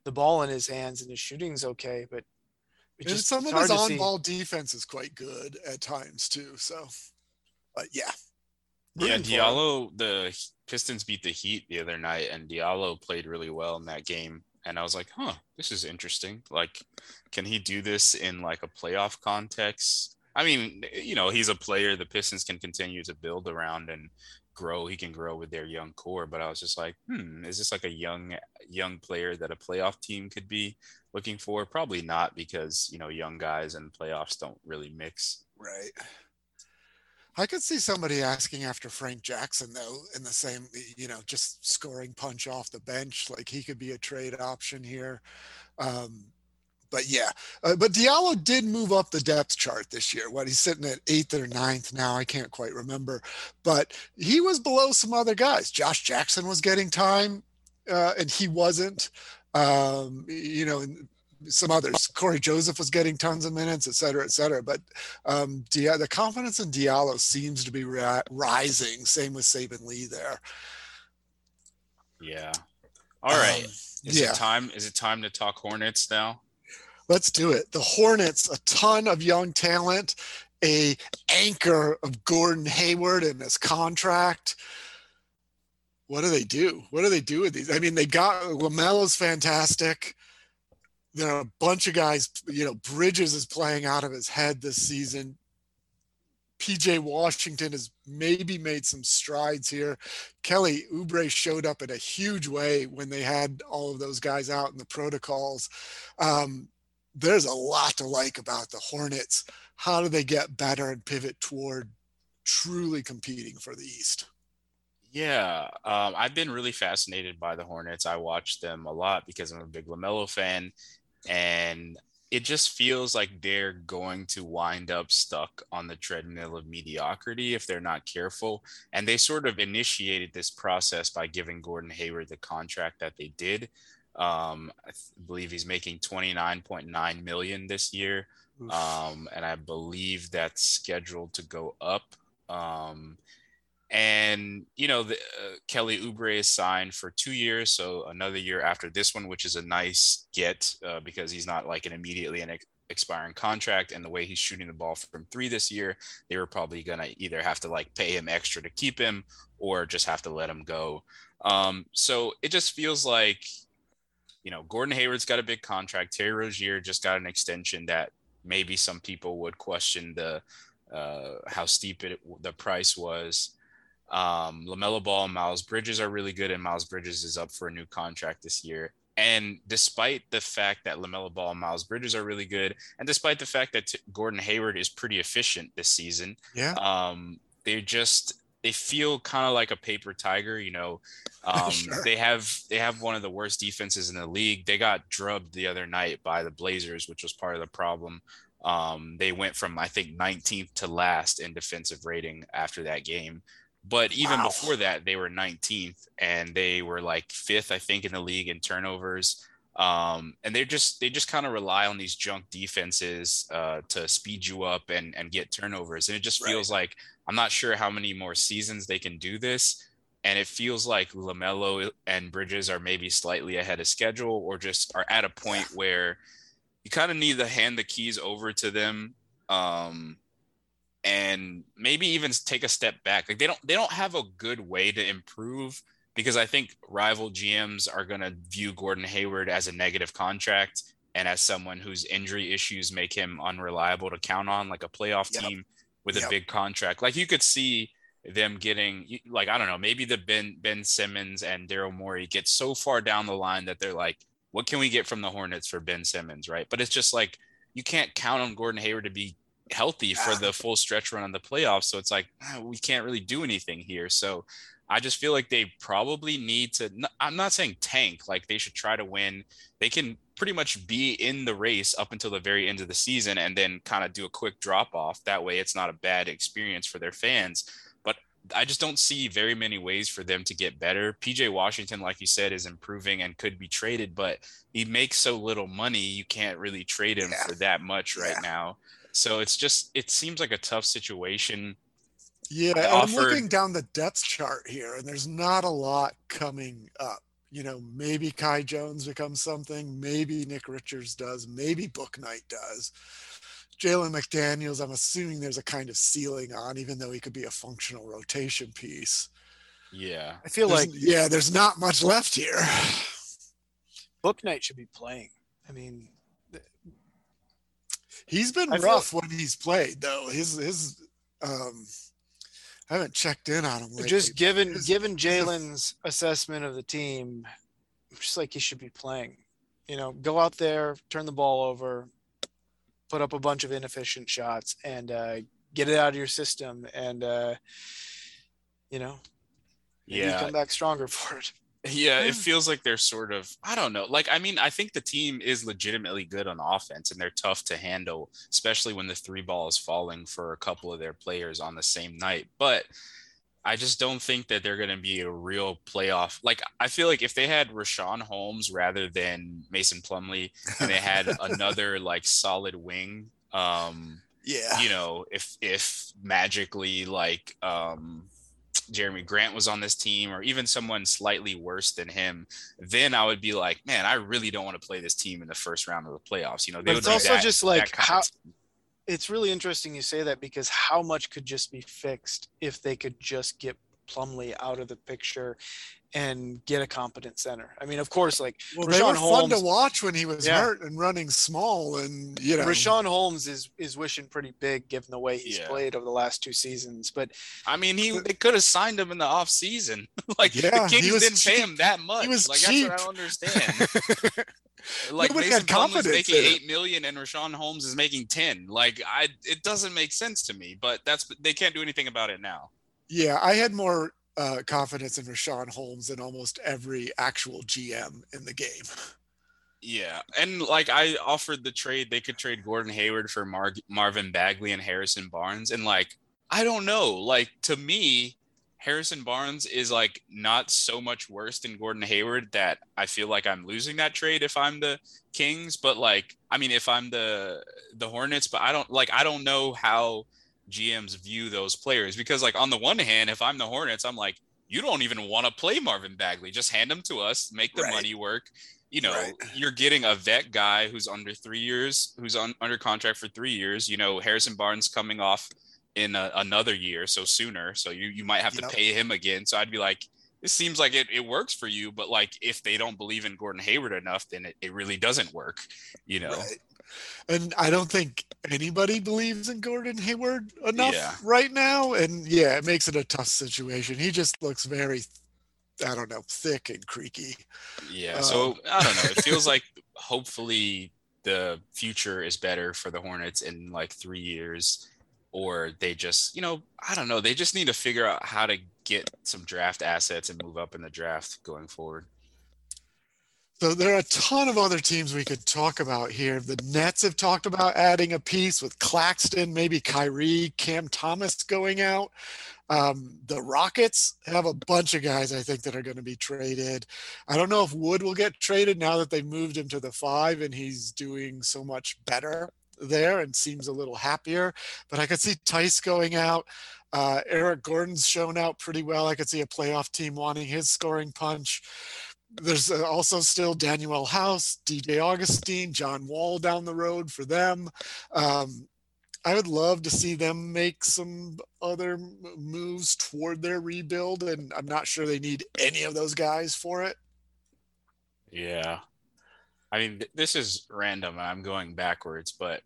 the ball in his hands and his shooting's okay, but just, some of his on-ball defense is quite good at times too. So, but yeah. Yeah, Diallo. The Pistons beat the Heat the other night, and Diallo played really well in that game and I was like, huh, this is interesting. Like, can he do this in like a playoff context? I mean, you know, he's a player the Pistons can continue to build around and grow. He can grow with their young core. But I was just like, hmm, is this like a young young player that a playoff team could be looking for? Probably not because, you know, young guys and playoffs don't really mix. Right. I could see somebody asking after Frank Jackson though, in the same, you know, just scoring punch off the bench. Like he could be a trade option here. Um, but yeah, uh, but Diallo did move up the depth chart this year. What he's sitting at eighth or ninth now, I can't quite remember. But he was below some other guys. Josh Jackson was getting time, uh, and he wasn't. Um, you know, some others. Corey Joseph was getting tons of minutes, et cetera, et cetera. But um, Dia- the confidence in Diallo seems to be ri- rising. Same with Saben Lee there. Yeah. All right. Um, is yeah. it time? Is it time to talk Hornets now? Let's do it. The Hornets, a ton of young talent, a anchor of Gordon Hayward and his contract what do they do? What do they do with these? I mean, they got LaMelo's fantastic there are a bunch of guys, you know, Bridges is playing out of his head this season. PJ Washington has maybe made some strides here. Kelly Oubre showed up in a huge way when they had all of those guys out in the protocols. Um, there's a lot to like about the Hornets. How do they get better and pivot toward truly competing for the East? Yeah, um, I've been really fascinated by the Hornets. I watch them a lot because I'm a big LaMelo fan and it just feels like they're going to wind up stuck on the treadmill of mediocrity if they're not careful. And they sort of initiated this process by giving Gordon Hayward the contract that they did. Um, I th- believe he's making 29.9 million this year. Um, and I believe that's scheduled to go up. Um, and you know, the, uh, Kelly Oubre is signed for two years, so another year after this one, which is a nice get uh, because he's not like an immediately an ex- expiring contract. And the way he's shooting the ball from three this year, they were probably gonna either have to like pay him extra to keep him or just have to let him go. Um, so it just feels like, you know, Gordon Hayward's got a big contract. Terry Rozier just got an extension that maybe some people would question the uh, how steep it the price was. Um, LaMelo Ball and Miles Bridges are really good, and Miles Bridges is up for a new contract this year. And despite the fact that LaMelo Ball and Miles Bridges are really good, and despite the fact that Gordon Hayward is pretty efficient this season, yeah, um, they just they feel kind of like a paper tiger. You know, [LAUGHS] um, sure. they have they have one of the worst defenses in the league. They got drubbed the other night by the Blazers, which was part of the problem. Um, they went from I think 19th to last in defensive rating after that game. But even wow. before that, they were 19th and they were like fifth, I think, in the league in turnovers. Um, and they just they just kind of rely on these junk defenses uh, to speed you up and and get turnovers. And it just feels right. like I'm not sure how many more seasons they can do this. And it feels like Lamelo and Bridges are maybe slightly ahead of schedule, or just are at a point where you kind of need to hand the keys over to them um, and maybe even take a step back. Like they don't they don't have a good way to improve because I think rival GMs are going to view Gordon Hayward as a negative contract and as someone whose injury issues make him unreliable to count on, like a playoff yep. team with yep. a big contract. Like you could see them getting like I don't know, maybe the Ben Ben Simmons and Daryl Morey get so far down the line that they're like, what can we get from the Hornets for Ben Simmons, right? But it's just like you can't count on Gordon Hayward to be healthy for the full stretch run on the playoffs. So it's like ah, we can't really do anything here. So I just feel like they probably need to. I'm not saying tank, like they should try to win. They can pretty much be in the race up until the very end of the season and then kind of do a quick drop off. That way, it's not a bad experience for their fans. But I just don't see very many ways for them to get better. PJ Washington, like you said, is improving and could be traded, but he makes so little money, you can't really trade him yeah. for that much right yeah. now. So it's just it seems like a tough situation. Yeah, I'm looking down the depth chart here, and there's not a lot coming up. You know, maybe Kai Jones becomes something, maybe Nick Richards does, maybe Bouknight does. Jalen McDaniels, I'm assuming there's a kind of ceiling on, even though he could be a functional rotation piece. Yeah. I feel there's, like yeah, there's not much left here. [SIGHS] Bouknight should be playing. I mean, He's been I rough feel, when he's played though. His his um I haven't checked in on him lately. Just given his, given Jalen's assessment of the team, just like he should be playing. You know, go out there, turn the ball over, put up a bunch of inefficient shots, and uh, get it out of your system, and uh, you know, yeah, come back stronger [LAUGHS] for it. Yeah, it feels like they're sort of, I don't know. Like, I mean, I think the team is legitimately good on offense and they're tough to handle, especially when the three ball is falling for a couple of their players on the same night. But I just don't think that they're going to be a real playoff. Like, I feel like if they had Richaun Holmes rather than Mason Plumlee and they had [LAUGHS] another like solid wing, um, yeah, you know, if, if magically like, um, Jerami Grant was on this team, or even someone slightly worse than him, then I would be like, man, I really don't want to play this team in the first round of the playoffs. You know, but it's also that, just like how. It's really interesting you say that because how much could just be fixed if they could just get Plumlee out of the picture and get a competent center. I mean, of course, like well, Richaun they were Holmes, fun to watch when he was yeah. hurt and running small, and you know, Richaun Holmes is is wishing pretty big given the way he's yeah. played over the last two seasons. But I mean, he they could have signed him in the off season. [LAUGHS] like yeah, the Kings didn't cheap. pay him that much. He was like cheap. that's what I don't understand. [LAUGHS] like Nobody Mason Plum is making eight million and Richaun Holmes is making ten. Like I, it doesn't make sense to me. But that's they can't do anything about it now. Yeah, I had more uh, confidence in Richaun Holmes than almost every actual GM in the game. Yeah, and like I offered the trade, they could trade Gordon Hayward for Mar- Marvin Bagley and Harrison Barnes, and like I don't know, like to me, Harrison Barnes is like not so much worse than Gordon Hayward that I feel like I'm losing that trade if I'm the Kings, but like I mean if I'm the the Hornets, but I don't like I don't know how GMs view those players because like on the one hand, if I'm the Hornets, I'm like you don't even want to play Marvin Bagley, just hand him to us, make the right. money work you know, right. you're getting a vet guy who's under three years, who's on, under contract for three years. You know, Harrison Barnes coming off in a, another year, so sooner. So you you might have to yep. pay him again. So I'd be like, this seems like it, it works for you, but like if they don't believe in Gordon Hayward enough, then it, it really doesn't work. You know. Right. And I don't think anybody believes in Gordon Hayward enough yeah. right now. And yeah, it makes it a tough situation. He just looks very I don't know, thick and creaky. Yeah. Um, so I don't know. It [LAUGHS] feels like hopefully the future is better for the Hornets in like three years, or they just, you know, I don't know. They just need to figure out how to get some draft assets and move up in the draft going forward. So there are a ton of other teams we could talk about here. The Nets have talked about adding a piece with Claxton, maybe Kyrie, Cam Thomas going out. Um, the Rockets have a bunch of guys I think that are going to be traded. I don't know if Wood will get traded now that they moved him to the five and he's doing so much better there and seems a little happier. But I could see Theis going out. Uh, Eric Gordon's shown out pretty well. I could see a playoff team wanting his scoring punch. There's uh, also still Danuel House, DJ Augustin, John Wall down the road for them. Um, I would love to see them make some other moves toward their rebuild, and I'm not sure they need any of those guys for it. Yeah, I mean, th- this is random, and I'm going backwards. But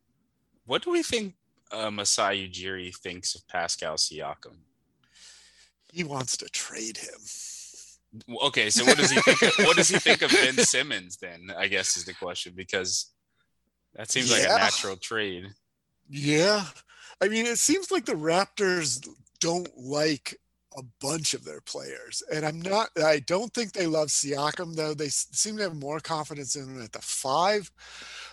what do we think uh, Masai Ujiri thinks of Pascal Siakam? He wants to trade him. Okay, so what does he think? Of, what does he think of Ben Simmons? Then I guess is the question because that seems yeah. like a natural trade. Yeah. I mean, it seems like the Raptors don't like a bunch of their players. And I'm not, I don't think they love Siakam, though. They seem to have more confidence in him at the five.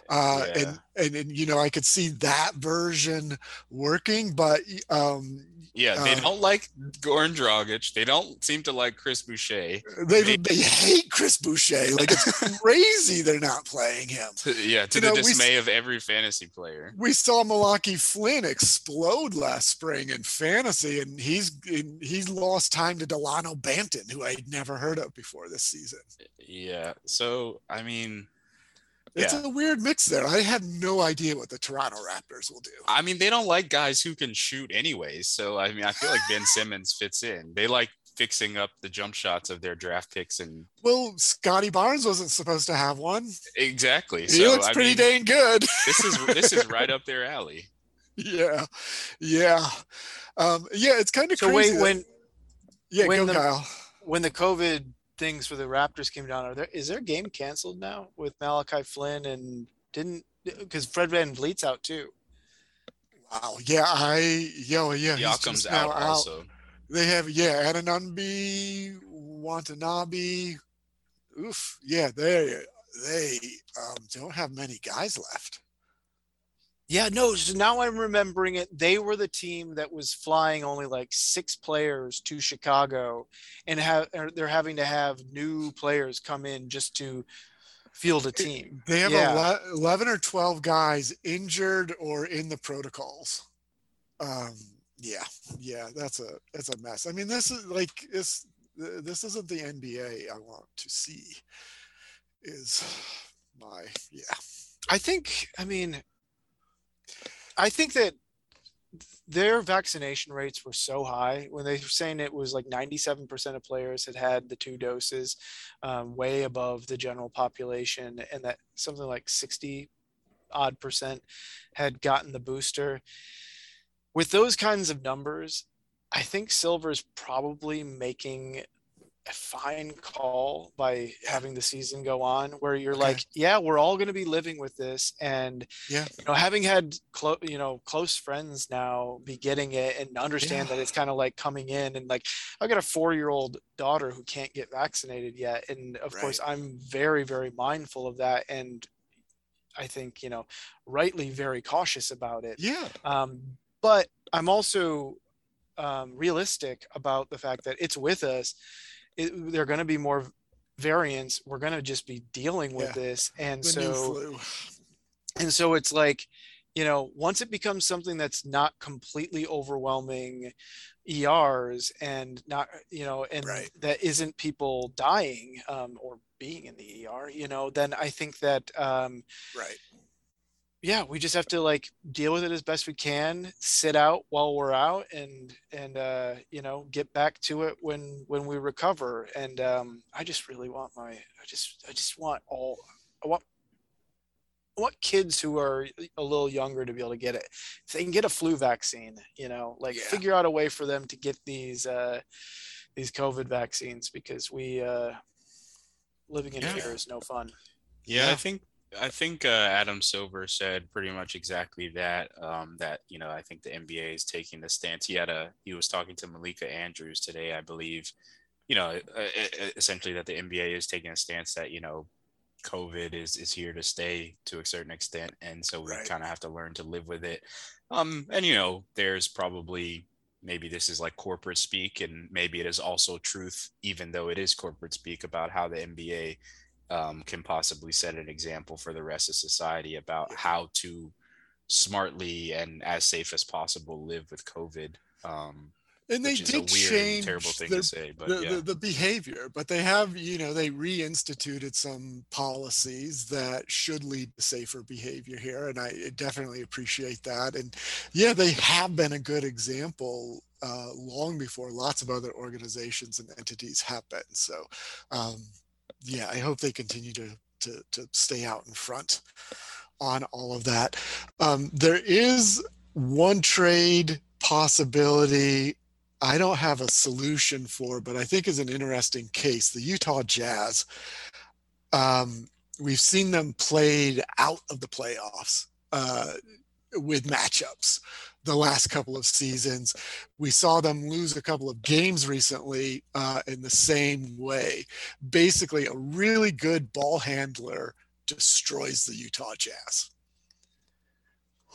Uh, yeah. and, and, and, you know, I could see that version working, but um, yeah, they um, don't like Goran Dragic. They don't seem to like Chris Boucher. They, they, they hate Chris Boucher. Like it's crazy they're not playing him. Yeah, to you the know, dismay we, of every fantasy player. We saw Malachi Flynn explode last spring in fantasy, and he's he's lost time to Dalano Banton, who I'd never heard of before this season. Yeah. So I mean it's yeah. a weird mix there. I have no idea what the Toronto Raptors will do. I mean, they don't like guys who can shoot anyways. So I mean, I feel like Ben [LAUGHS] Simmons fits in. They like fixing up the jump shots of their draft picks and well scottie barnes wasn't supposed to have one exactly he so, looks I pretty mean, dang good this is this is right [LAUGHS] up their alley yeah yeah um yeah it's kind of so crazy wait that, when yeah when go the, Kyle. when the covid things for the Raptors came down. Are there is their game canceled now with Malachi Flynn and didn't because Fred VanVleet's out too? Wow. Yeah, I yeah yeah. Siakam's out, out also. They have yeah Anunoby, Watanabe. Oof. Yeah, they they um, don't have many guys left. Yeah, no. So now I'm remembering it. They were the team that was flying only like six players to Chicago, and have they're having to have new players come in just to field a team. They have yeah. 11 or 12 guys injured or in the protocols. Um, yeah, yeah, that's a that's a mess. I mean, this is like this this isn't the NBA I want to see. Is my yeah. I think. I mean, I think that their vaccination rates were so high when they were saying it was like 97% of players had had the two doses, um, way above the general population, and that something like 60 odd percent had gotten the booster. With those kinds of numbers, I think Silver's probably making a fine call by having the season go on where you're okay. like yeah we're all going to be living with this and yeah you know having had close you know close friends now be getting it and understand yeah. that it's kind of like coming in and like i've got a four year old daughter who can't get vaccinated yet and of right. course i'm very very mindful of that and i think you know rightly very cautious about it yeah um but i'm also um, realistic about the fact that it's with us it, there are going to be more variants we're going to just be dealing with yeah. this and the so and so it's like you know once it becomes something that's not completely overwhelming ers and not you know and right. that isn't people dying um, or being in the er you know then i think that um, right yeah, we just have to like deal with it as best we can, sit out while we're out, and and uh, you know get back to it when when we recover. And um, I just really want my, I just I just want all, I want I want kids who are a little younger to be able to get it. If they can get a flu vaccine, you know, like yeah. figure out a way for them to get these uh, these COVID vaccines because we uh, living in yeah. fear is no fun. Yeah, yeah, I think I think uh, Adam Silver said pretty much exactly that. Um, that you know, I think the NBA is taking the stance. He had a he was talking to Malika Andrews today, I believe. You know, essentially that the NBA is taking a stance that you know, COVID is is here to stay to a certain extent, and so we right. kind of have to learn to live with it. Um, and you know, there's probably maybe this is like corporate speak, and maybe it is also truth, even though it is corporate speak about how the NBA um, can possibly set an example for the rest of society about how to smartly and as safe as possible live with COVID. Um, and they did change terrible thing their, to say, but the, yeah. the, the, behavior. But they have, you know, they reinstituted some policies that should lead to safer behavior here, and I definitely appreciate that. And yeah, they have been a good example uh, long before lots of other organizations and entities have been. So, um, yeah, I hope they continue to to, to stay out in front on all of that. Um, there is one trade possibility I don't have a solution for, but I think is an interesting case. The Utah Jazz. Um, we've seen them played out of the playoffs uh, with matchups the last couple of seasons. We saw them lose a couple of games recently uh, in the same way. Basically, a really good ball handler destroys the Utah Jazz.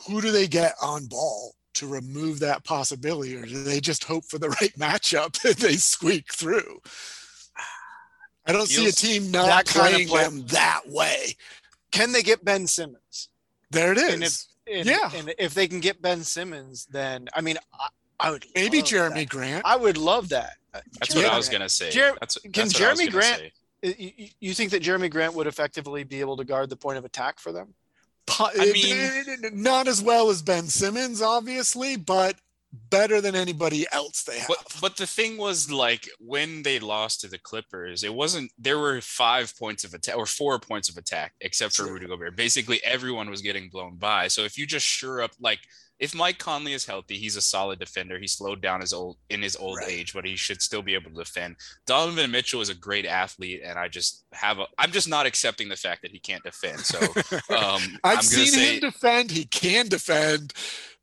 Who do they get on ball to remove that possibility, or do they just hope for the [LAUGHS] right matchup that they squeak through? I don't see a team not playing play. them that way. Can they get Ben Simmons? There it is. And, yeah. And if they can get Ben Simmons, then I mean, I, I would maybe Jerami that. Grant. I would love that. That's Jerami, what I was gonna say. Jer- that's, can Jerami Grant? You, you think that Jerami Grant would effectively be able to guard the point of attack for them? I eh, mean, eh, eh, not as well as Ben Simmons, obviously, but better than anybody else they have. But, but the thing was like when they lost to the Clippers, it wasn't there were five points of attack or four points of attack except for Rudy Gobert. Basically everyone was getting blown by. So if you just sure up like if Mike Conley is healthy, he's a solid defender. He slowed down his old in his old right. age, but he should still be able to defend. Donovan Mitchell is a great athlete, and I just have a. I'm just not accepting the fact that he can't defend. So [LAUGHS] um, I've seen say, him defend. He can defend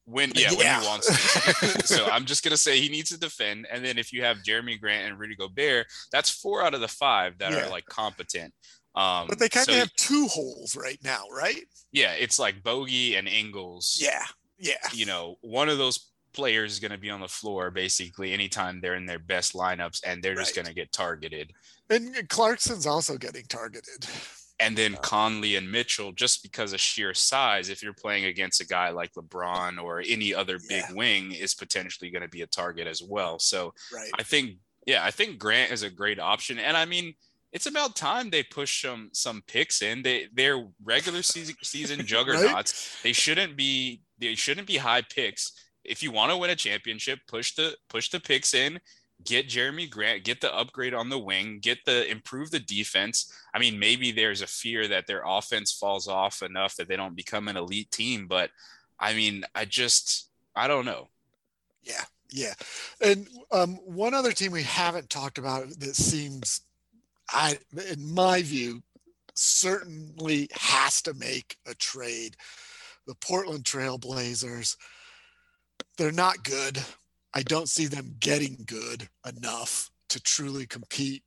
when yeah, yeah. when he wants to. [LAUGHS] so I'm just gonna say he needs to defend, and then if you have Jerami Grant and Rudy Gobert, that's four out of the five that yeah. are like competent. Um, but they kind of so, have two holes right now, right? Yeah, it's like Bogey and Ingles. Yeah, yeah. You know, one of those players is going to be on the floor basically anytime they're in their best lineups, and they're just going to get targeted. And Clarkson's also getting targeted and then Conley and Mitchell, just because of sheer size, if you're playing against a guy like LeBron or any other big yeah. wing, is potentially going to be a target as well. So right. I think, yeah, I think Grant is a great option. And I mean, it's about time they push some some picks in. They they're regular season [LAUGHS] season juggernauts. right? They shouldn't be they shouldn't be high picks. If you want to win a championship, push the push the picks in get Jerami Grant, get the upgrade on the wing, get the improve the defense. I mean, maybe there's a fear that their offense falls off enough that they don't become an elite team, but I mean, I just I don't know. Yeah. Yeah. And um, one other team we haven't talked about that seems, I, in my view, certainly has to make a trade. The Portland Trailblazers, they're not good. I don't see them getting good enough to truly compete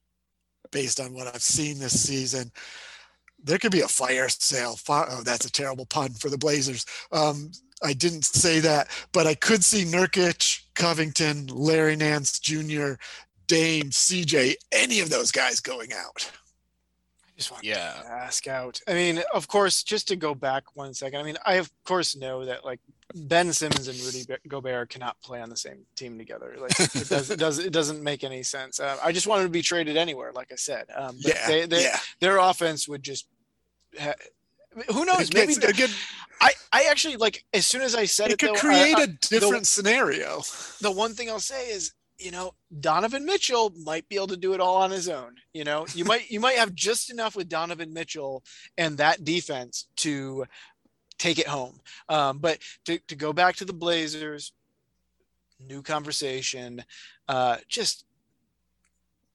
based on what I've seen this season. There could be a fire sale. Fire, oh, that's a terrible pun for the Blazers. Um, I didn't say that, but I could see Nurkic, Covington, Larry Nance Jr., Dame, CJ, any of those guys going out. I just want yeah. to ask out. I mean, of course, just to go back one second. I mean, I of course know that like Ben Simmons and Rudy Gobert cannot play on the same team together. Like it does, it does, it doesn't make any sense. Uh, I just wanted to be traded anywhere, like I said. Um, yeah, they, they, yeah. Their offense would just. Ha- who knows? Maybe again, I, I actually like as soon as I said it, it could though, create I, a different the, scenario. The one thing I'll say is, you know, Donovan Mitchell might be able to do it all on his own. You know, you might you might have just enough with Donovan Mitchell and that defense to take it home. Um, but to, to go back to the Blazers, new conversation, uh, just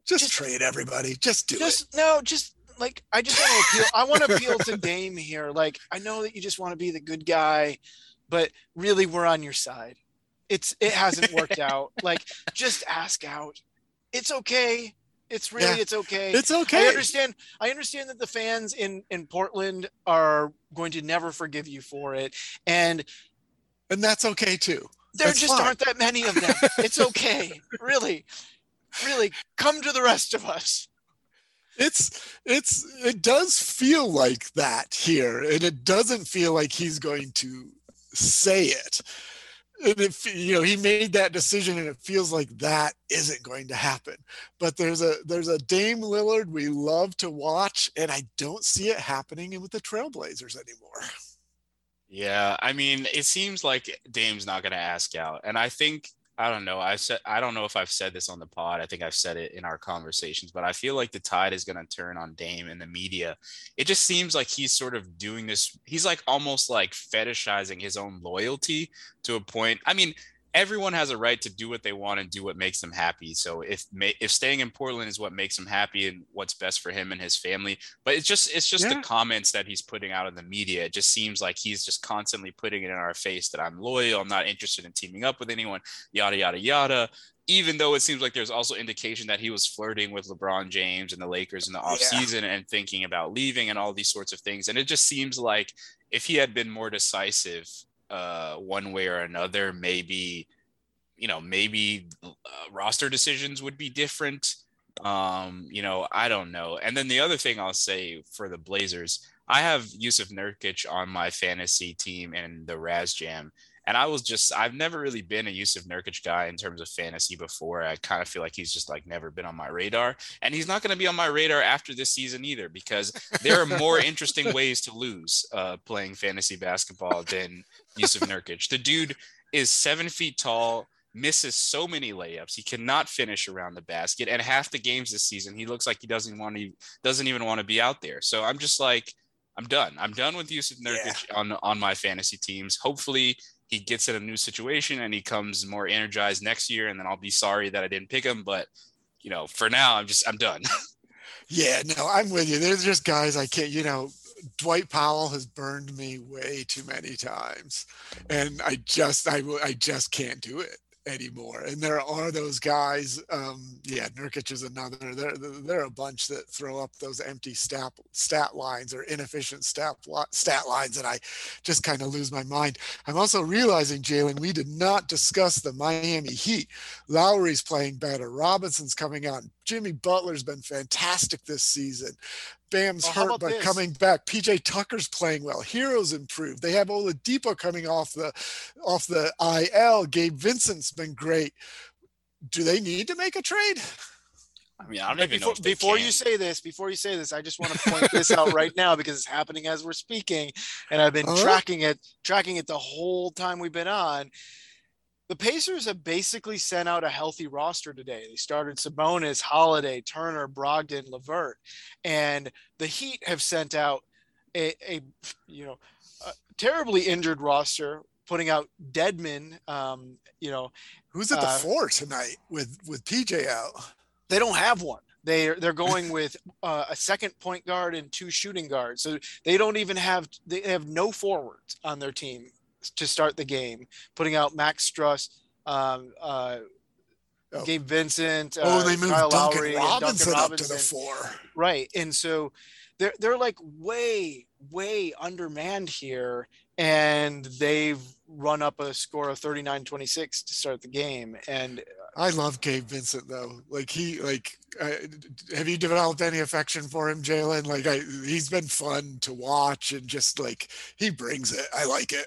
just, just trade everybody. Just do just, it. No, just like I just want to appeal. I want to appeal to Dame here. Like I know that you just want to be the good guy, but really we're on your side. It's it hasn't worked out. Like just ask out. It's okay. It's really yeah. it's okay. It's okay. I understand. I understand that the fans in in Portland are going to never forgive you for it, and and that's okay too. There that's just fine. aren't that many of them. [LAUGHS] it's okay. really, really, come to the rest of us it's it's it does feel like that here and it doesn't feel like he's going to say it and if you know he made that decision and it feels like that isn't going to happen. But there's a there's a dame lillard we love to watch and i don't see it happening with the trailblazers anymore. Yeah i mean it seems like dame's not going to ask out. And i think I don't know. I said I don't know if I've said this on the pod. I think I've said it in our conversations, but I feel like the tide is going to turn on Dame in the media. It just seems like he's sort of doing this. He's like almost like fetishizing his own loyalty to a point. I mean, everyone has a right to do what they want and do what makes them happy. So if if staying in Portland is what makes him happy and what's best for him and his family, but it's just it's just yeah. the comments that he's putting out in the media. It just seems like he's just constantly putting it in our face that I'm loyal, I'm not interested in teaming up with anyone, yada yada yada. Even though it seems like there's also indication that he was flirting with LeBron James and the Lakers in the offseason yeah. and thinking about leaving and all these sorts of things. And it just seems like if he had been more decisive uh, one way or another. Maybe, you know, maybe uh, roster decisions would be different. Um, you know, I don't know. And then the other thing I'll say for the Blazers, I have Jusuf Nurkic on my fantasy team and the Raz Jam. And I was just, I've never really been a Jusuf Nurkic guy in terms of fantasy before. I kind of feel like he's just like never been on my radar. And he's not going to be on my radar after this season either, because there are more [LAUGHS] interesting ways to lose uh, playing fantasy basketball than Jusuf Nurkic. The dude is seven feet tall, misses so many layups. He cannot finish around the basket. And half the games this season, he looks like he doesn't want to, doesn't even want to be out there. So I'm just like, I'm done. I'm done with Jusuf Nurkic yeah. on on my fantasy teams. Hopefully, he gets in a new situation and he comes more energized next year, and then I'll be sorry that I didn't pick him. But you know, for now, I'm just I'm done. [LAUGHS] yeah, no, I'm with you. There's just guys I can't. You know, Dwight Powell has burned me way too many times, and I just I I just can't do it anymore. And there are those guys. Um, yeah, Nurkic is another. There, there are a bunch that throw up those empty stat stat lines or inefficient stat stat lines, and I just kind of lose my mind. I'm also realizing, Jalen, we did not discuss the Miami Heat. Lowry's playing better. Robinson's coming out. Jimmy Butler's been fantastic this season. Bam's well, hurt but this? coming back. PJ Tucker's playing well. Herro's improved. They have Oladipo coming off the off the IL. Gabe Vincent's been great. Do they need to make a trade? I mean, I don't even before, know. before you say this, before you say this, I just want to point this out right now because it's happening as we're speaking, and I've been tracking it, tracking it the whole time we've been on the Pacers have basically sent out a healthy roster today. They started Sabonis, Holiday, Turner, Brogdon, LeVert, and the Heat have sent out a, a you know a terribly injured roster putting out Dedmon. Um, you know, who's at the uh, four tonight with with PJ out? They don't have one. They they're going with uh, a second point guard and two shooting guards. So they don't even have they have no forwards on their team to start the game. Putting out Max Strus, um, uh, Oh. Gabe Vincent. oh, uh, they moved Kyle Duncan Lowry and Robinson, Duncan up to the four. Right. And so they're they're like way, way undermanned here. And they've run up a score of 39-26 to start the game. And I love Gabe Vincent though. Like he like uh, have you developed any affection for him, Jalen? Like I, he's been fun to watch and just like he brings it. I like it.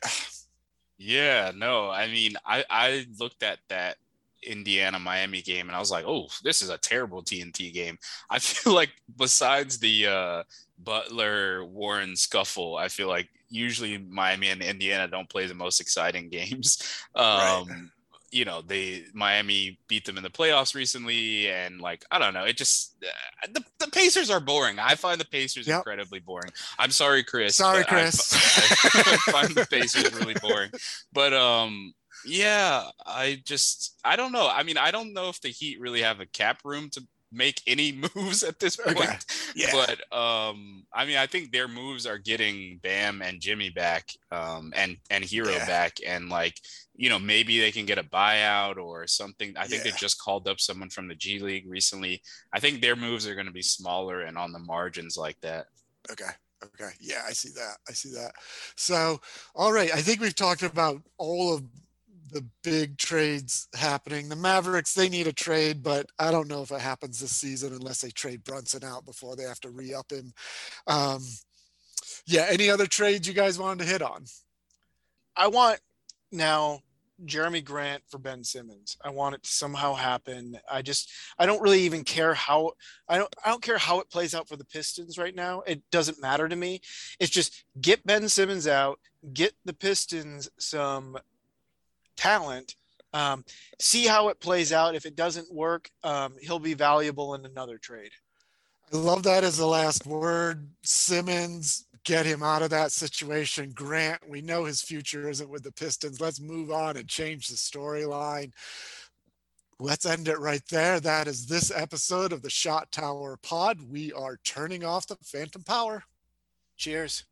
Yeah, no, I mean, I I looked at that Indiana Miami game and I was like, oh, this is a terrible TNT game. [LAUGHS] I feel like besides the uh, Butler Warren scuffle, I feel like usually Miami and Indiana don't play the most exciting [LAUGHS] games. Um, Right. You know, they Miami beat them in the playoffs recently, and like I don't know, it just uh, the, the Pacers are boring. I find the Pacers Yep. incredibly boring. I'm sorry, Chris. Sorry, but I- Chris. [LAUGHS] I find the Pacers really boring. But um, yeah, I just I don't know. I mean, I don't know if the Heat really have a cap room to make any [LAUGHS] moves at this point. Okay. Yeah. But um, I mean, I think their moves are getting Bam and Jimmy back, um, and and Herro Yeah. back, and like you know maybe they can get a buyout or something. I think Yeah. they just called up someone from the G League recently. I think their moves are going to be smaller and on the margins like that. Okay. Okay. Yeah, I see that. I see that. So, all right. I think we've talked about all of the big trades happening. The Mavericks, they need a trade, but I don't know if it happens this season unless they trade Brunson out before they have to re up him. Um, yeah. Any other trades you guys wanted to hit on? I want now Jerami Grant for Ben Simmons. I want it to somehow happen. I just I don't really even care how I don't I don't care how it plays out for the Pistons right now. It doesn't matter to me. It's just get Ben Simmons out, get the Pistons some talent. Um, see how it plays out. If it doesn't work, um, he'll be valuable in another trade. I love that as the last word. Simmons, get him out of that situation. Grant, we know his future isn't with the Pistons. Let's move on and change the storyline. Let's end it right there. That is this episode of the Shot Tower Pod. We are turning off the Phantom Power. Cheers.